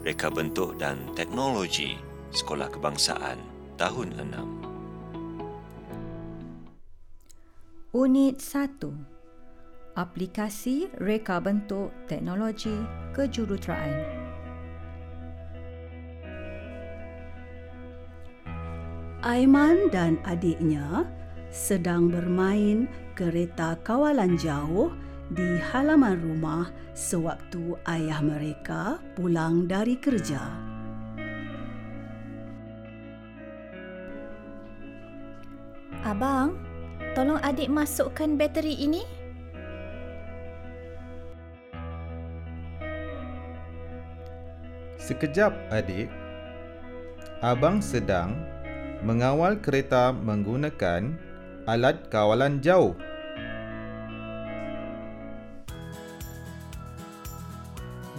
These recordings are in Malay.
Reka Bentuk dan Teknologi Sekolah Kebangsaan tahun 6. Unit 1. Aplikasi Reka Bentuk Teknologi Kejuruteraan. Aiman dan adiknya sedang bermain kereta kawalan jauh di halaman rumah sewaktu ayah mereka pulang dari kerja. Abang, tolong adik masukkan bateri ini. Sekejap, adik. Abang sedang mengawal kereta menggunakan alat kawalan jauh.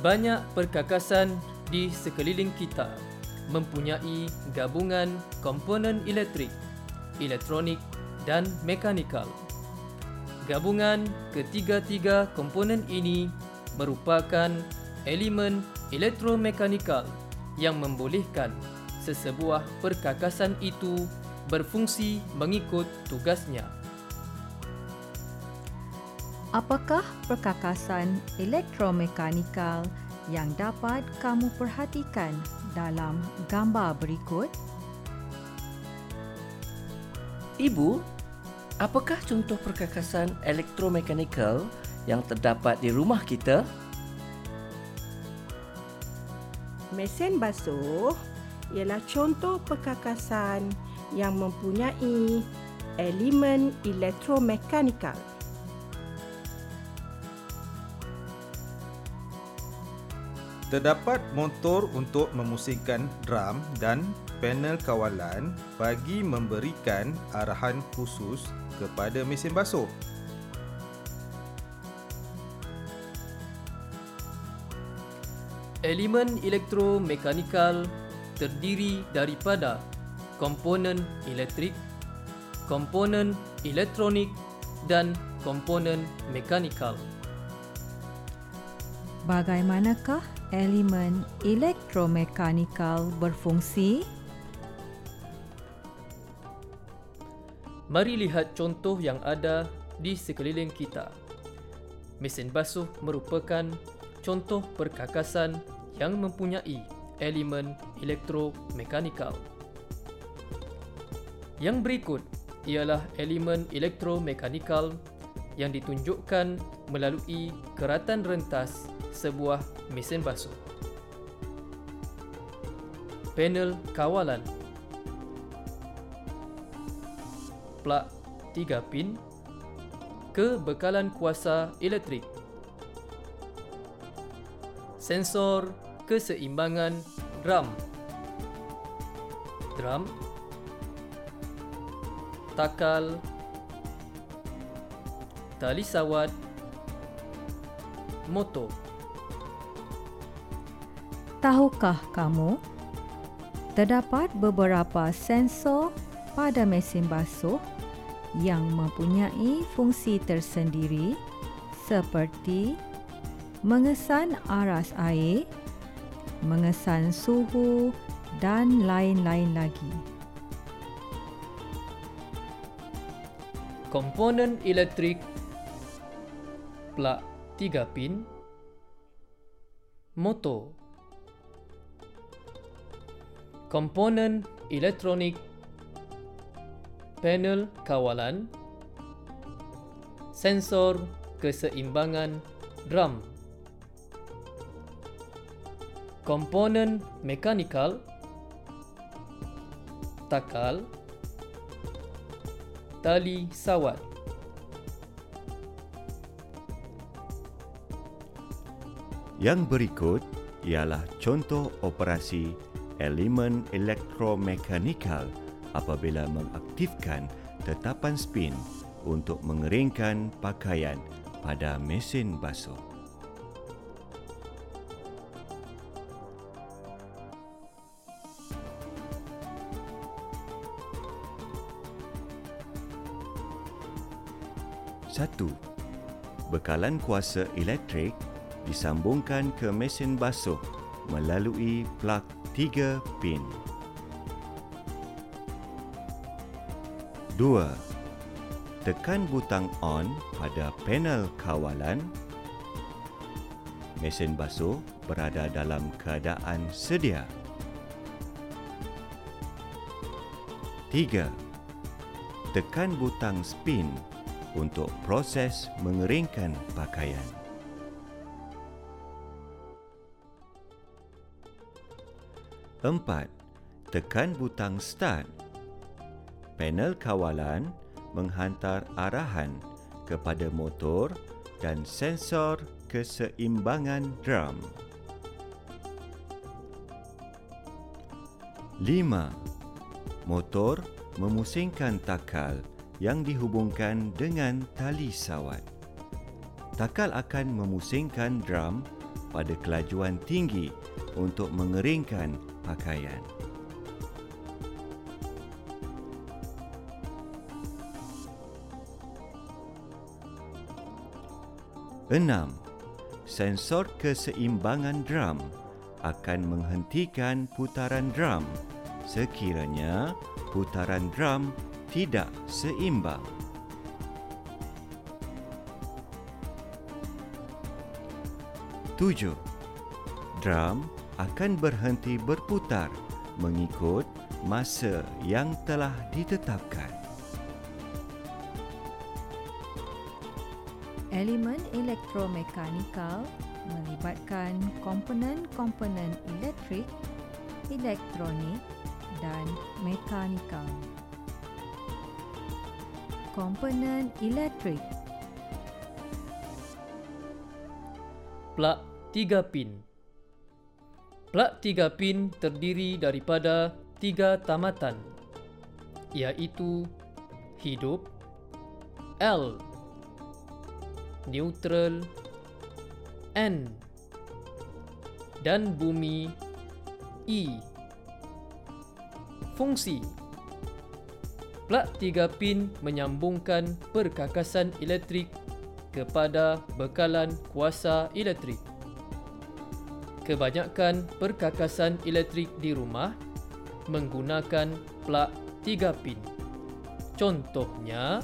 Banyak perkakasan di sekeliling kita mempunyai gabungan komponen elektrik, elektronik dan mekanikal. Gabungan ketiga-tiga komponen ini merupakan elemen elektromekanikal yang membolehkan sesebuah perkakasan itu berfungsi mengikut tugasnya. Apakah perkakasan elektromekanikal yang dapat kamu perhatikan dalam gambar berikut? Ibu, apakah contoh perkakasan elektromekanikal yang terdapat di rumah kita? Mesin basuh ialah contoh perkakasan yang mempunyai elemen elektromekanikal. Terdapat motor untuk memusingkan drum dan panel kawalan bagi memberikan arahan khusus kepada mesin basuh. Elemen elektromekanikal terdiri daripada komponen elektrik, komponen elektronik dan komponen mekanikal. Bagaimanakah elemen elektromekanikal berfungsi? Mari lihat contoh yang ada di sekeliling kita. Mesin basuh merupakan contoh perkakasan yang mempunyai elemen elektromekanikal. Yang berikut ialah elemen elektromekanikal yang ditunjukkan melalui keratan rentas sebuah mesin basuh. Panel kawalan. Plug 3 pin Kebekalan kuasa elektrik. Sensor keseimbangan drum Drum. Takal. Tali sawat. Motor Tahukah kamu terdapat beberapa sensor pada mesin basuh yang mempunyai fungsi tersendiri seperti mengesan aras air, mengesan suhu dan lain-lain lagi. Komponen elektrik plug 3 pin motor komponen elektronik panel kawalan sensor keseimbangan drum. Komponen mekanikal takal tali sawat. Yang berikut ialah contoh operasi elemen elektromekanikal apabila mengaktifkan tetapan spin untuk mengeringkan pakaian pada mesin basuh. Satu, bekalan kuasa elektrik disambungkan ke mesin basuh melalui plug 3 pin. 2. Tekan butang on pada panel kawalan. Mesin basuh berada dalam keadaan sedia. 3. Tekan butang spin untuk proses mengeringkan pakaian. Empat, tekan butang start. Panel kawalan menghantar arahan kepada motor dan sensor keseimbangan drum. Lima, motor memusingkan takal yang dihubungkan dengan tali sawat. Takal akan memusingkan drum pada kelajuan tinggi untuk mengeringkan pakaian. Enam, sensor keseimbangan drum akan menghentikan putaran drum sekiranya putaran drum tidak seimbang. Tujuh, drum akan berhenti berputar mengikut masa yang telah ditetapkan. Elemen elektromekanikal melibatkan komponen-komponen elektrik, elektronik dan mekanikal. Komponen elektrik Plug 3 pin Plug 3 pin terdiri daripada tiga tamatan iaitu hidup, L, neutral, N dan bumi, E. Fungsi Plug 3 pin menyambungkan perkakasan elektrik kepada bekalan kuasa elektrik. Kebanyakan perkakasan elektrik di rumah menggunakan plug 3 pin. Contohnya,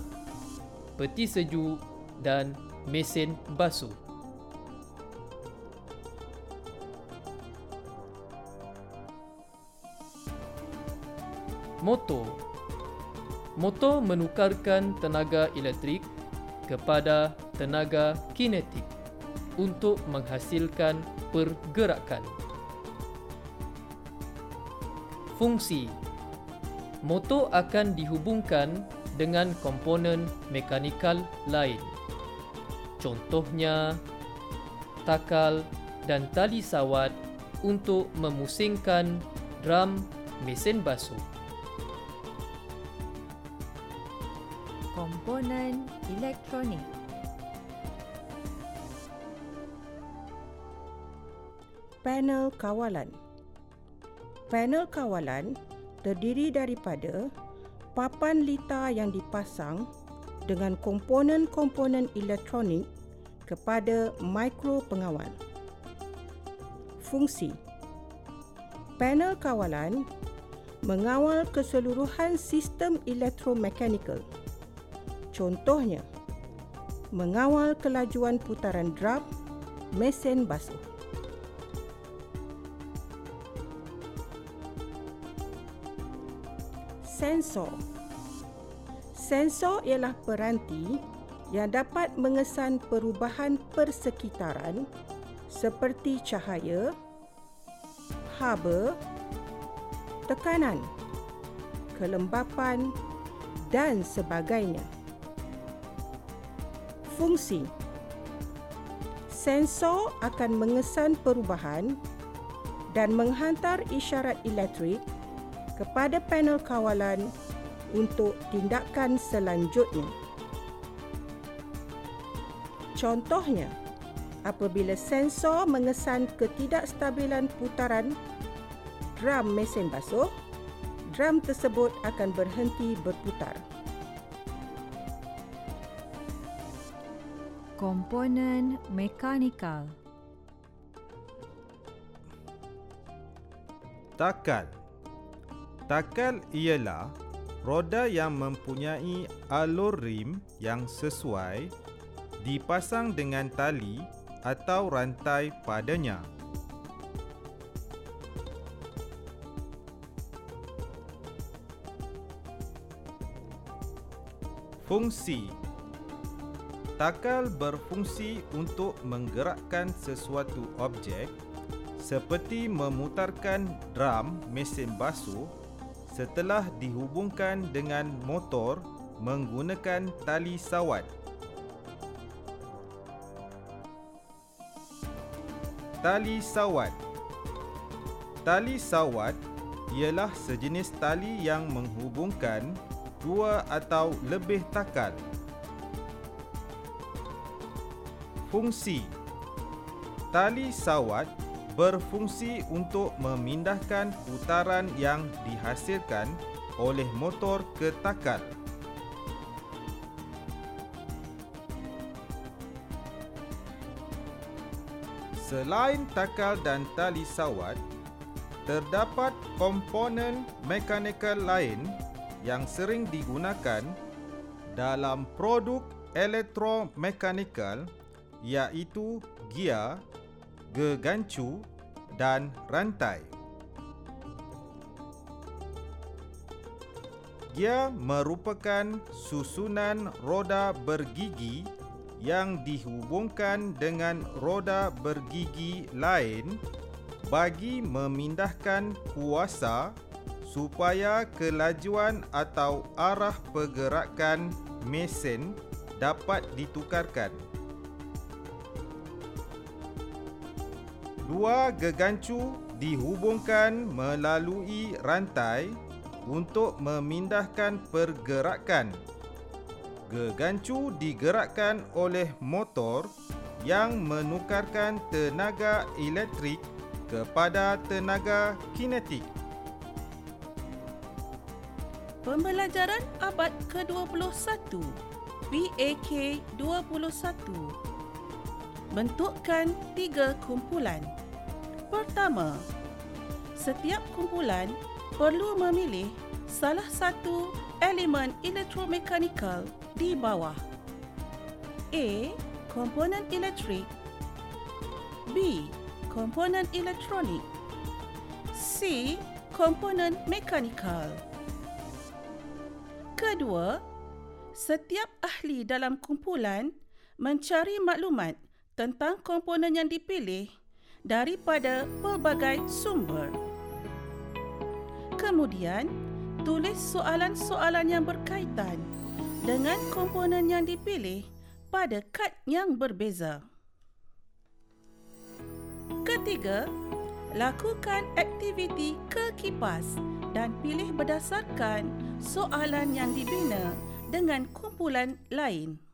peti sejuk dan mesin basuh. Motor Motor menukarkan tenaga elektrik kepada tenaga kinetik untuk menghasilkan pergerakan. Fungsi Motor akan dihubungkan dengan komponen mekanikal lain. Contohnya, takal dan tali sawat untuk memusingkan drum mesin basuh. komponen elektronik Panel kawalan Panel kawalan terdiri daripada papan lita yang dipasang dengan komponen-komponen elektronik kepada mikro pengawal. Fungsi Panel kawalan mengawal keseluruhan sistem elektromekanikal Contohnya, mengawal kelajuan putaran drum mesin basuh. Sensor Sensor ialah peranti yang dapat mengesan perubahan persekitaran seperti cahaya, haba, tekanan, kelembapan dan sebagainya. Fungsi Sensor akan mengesan perubahan dan menghantar isyarat elektrik kepada panel kawalan untuk tindakan selanjutnya. Contohnya, apabila sensor mengesan ketidakstabilan putaran drum mesin basuh, drum tersebut akan berhenti berputar. komponen mekanikal Takal Takal ialah roda yang mempunyai alur rim yang sesuai dipasang dengan tali atau rantai padanya. Fungsi Takal berfungsi untuk menggerakkan sesuatu objek seperti memutarkan drum mesin basuh setelah dihubungkan dengan motor menggunakan tali sawat. Tali sawat Tali sawat ialah sejenis tali yang menghubungkan dua atau lebih takal. Fungsi Tali sawat berfungsi untuk memindahkan putaran yang dihasilkan oleh motor ke takal. Selain takal dan tali sawat, terdapat komponen mekanikal lain yang sering digunakan dalam produk elektromekanikal iaitu gear, gegancu dan rantai. Gear merupakan susunan roda bergigi yang dihubungkan dengan roda bergigi lain bagi memindahkan kuasa supaya kelajuan atau arah pergerakan mesin dapat ditukarkan. Dua gegancu dihubungkan melalui rantai untuk memindahkan pergerakan. Gegancu digerakkan oleh motor yang menukarkan tenaga elektrik kepada tenaga kinetik. Pembelajaran abad ke-21 BAK 21 Bentukkan tiga kumpulan Pertama, setiap kumpulan perlu memilih salah satu elemen elektromekanikal di bawah. A. Komponen elektrik B. Komponen elektronik C. Komponen mekanikal Kedua, setiap ahli dalam kumpulan mencari maklumat tentang komponen yang dipilih daripada pelbagai sumber. Kemudian, tulis soalan-soalan yang berkaitan dengan komponen yang dipilih pada kad yang berbeza. Ketiga, lakukan aktiviti ke kipas dan pilih berdasarkan soalan yang dibina dengan kumpulan lain.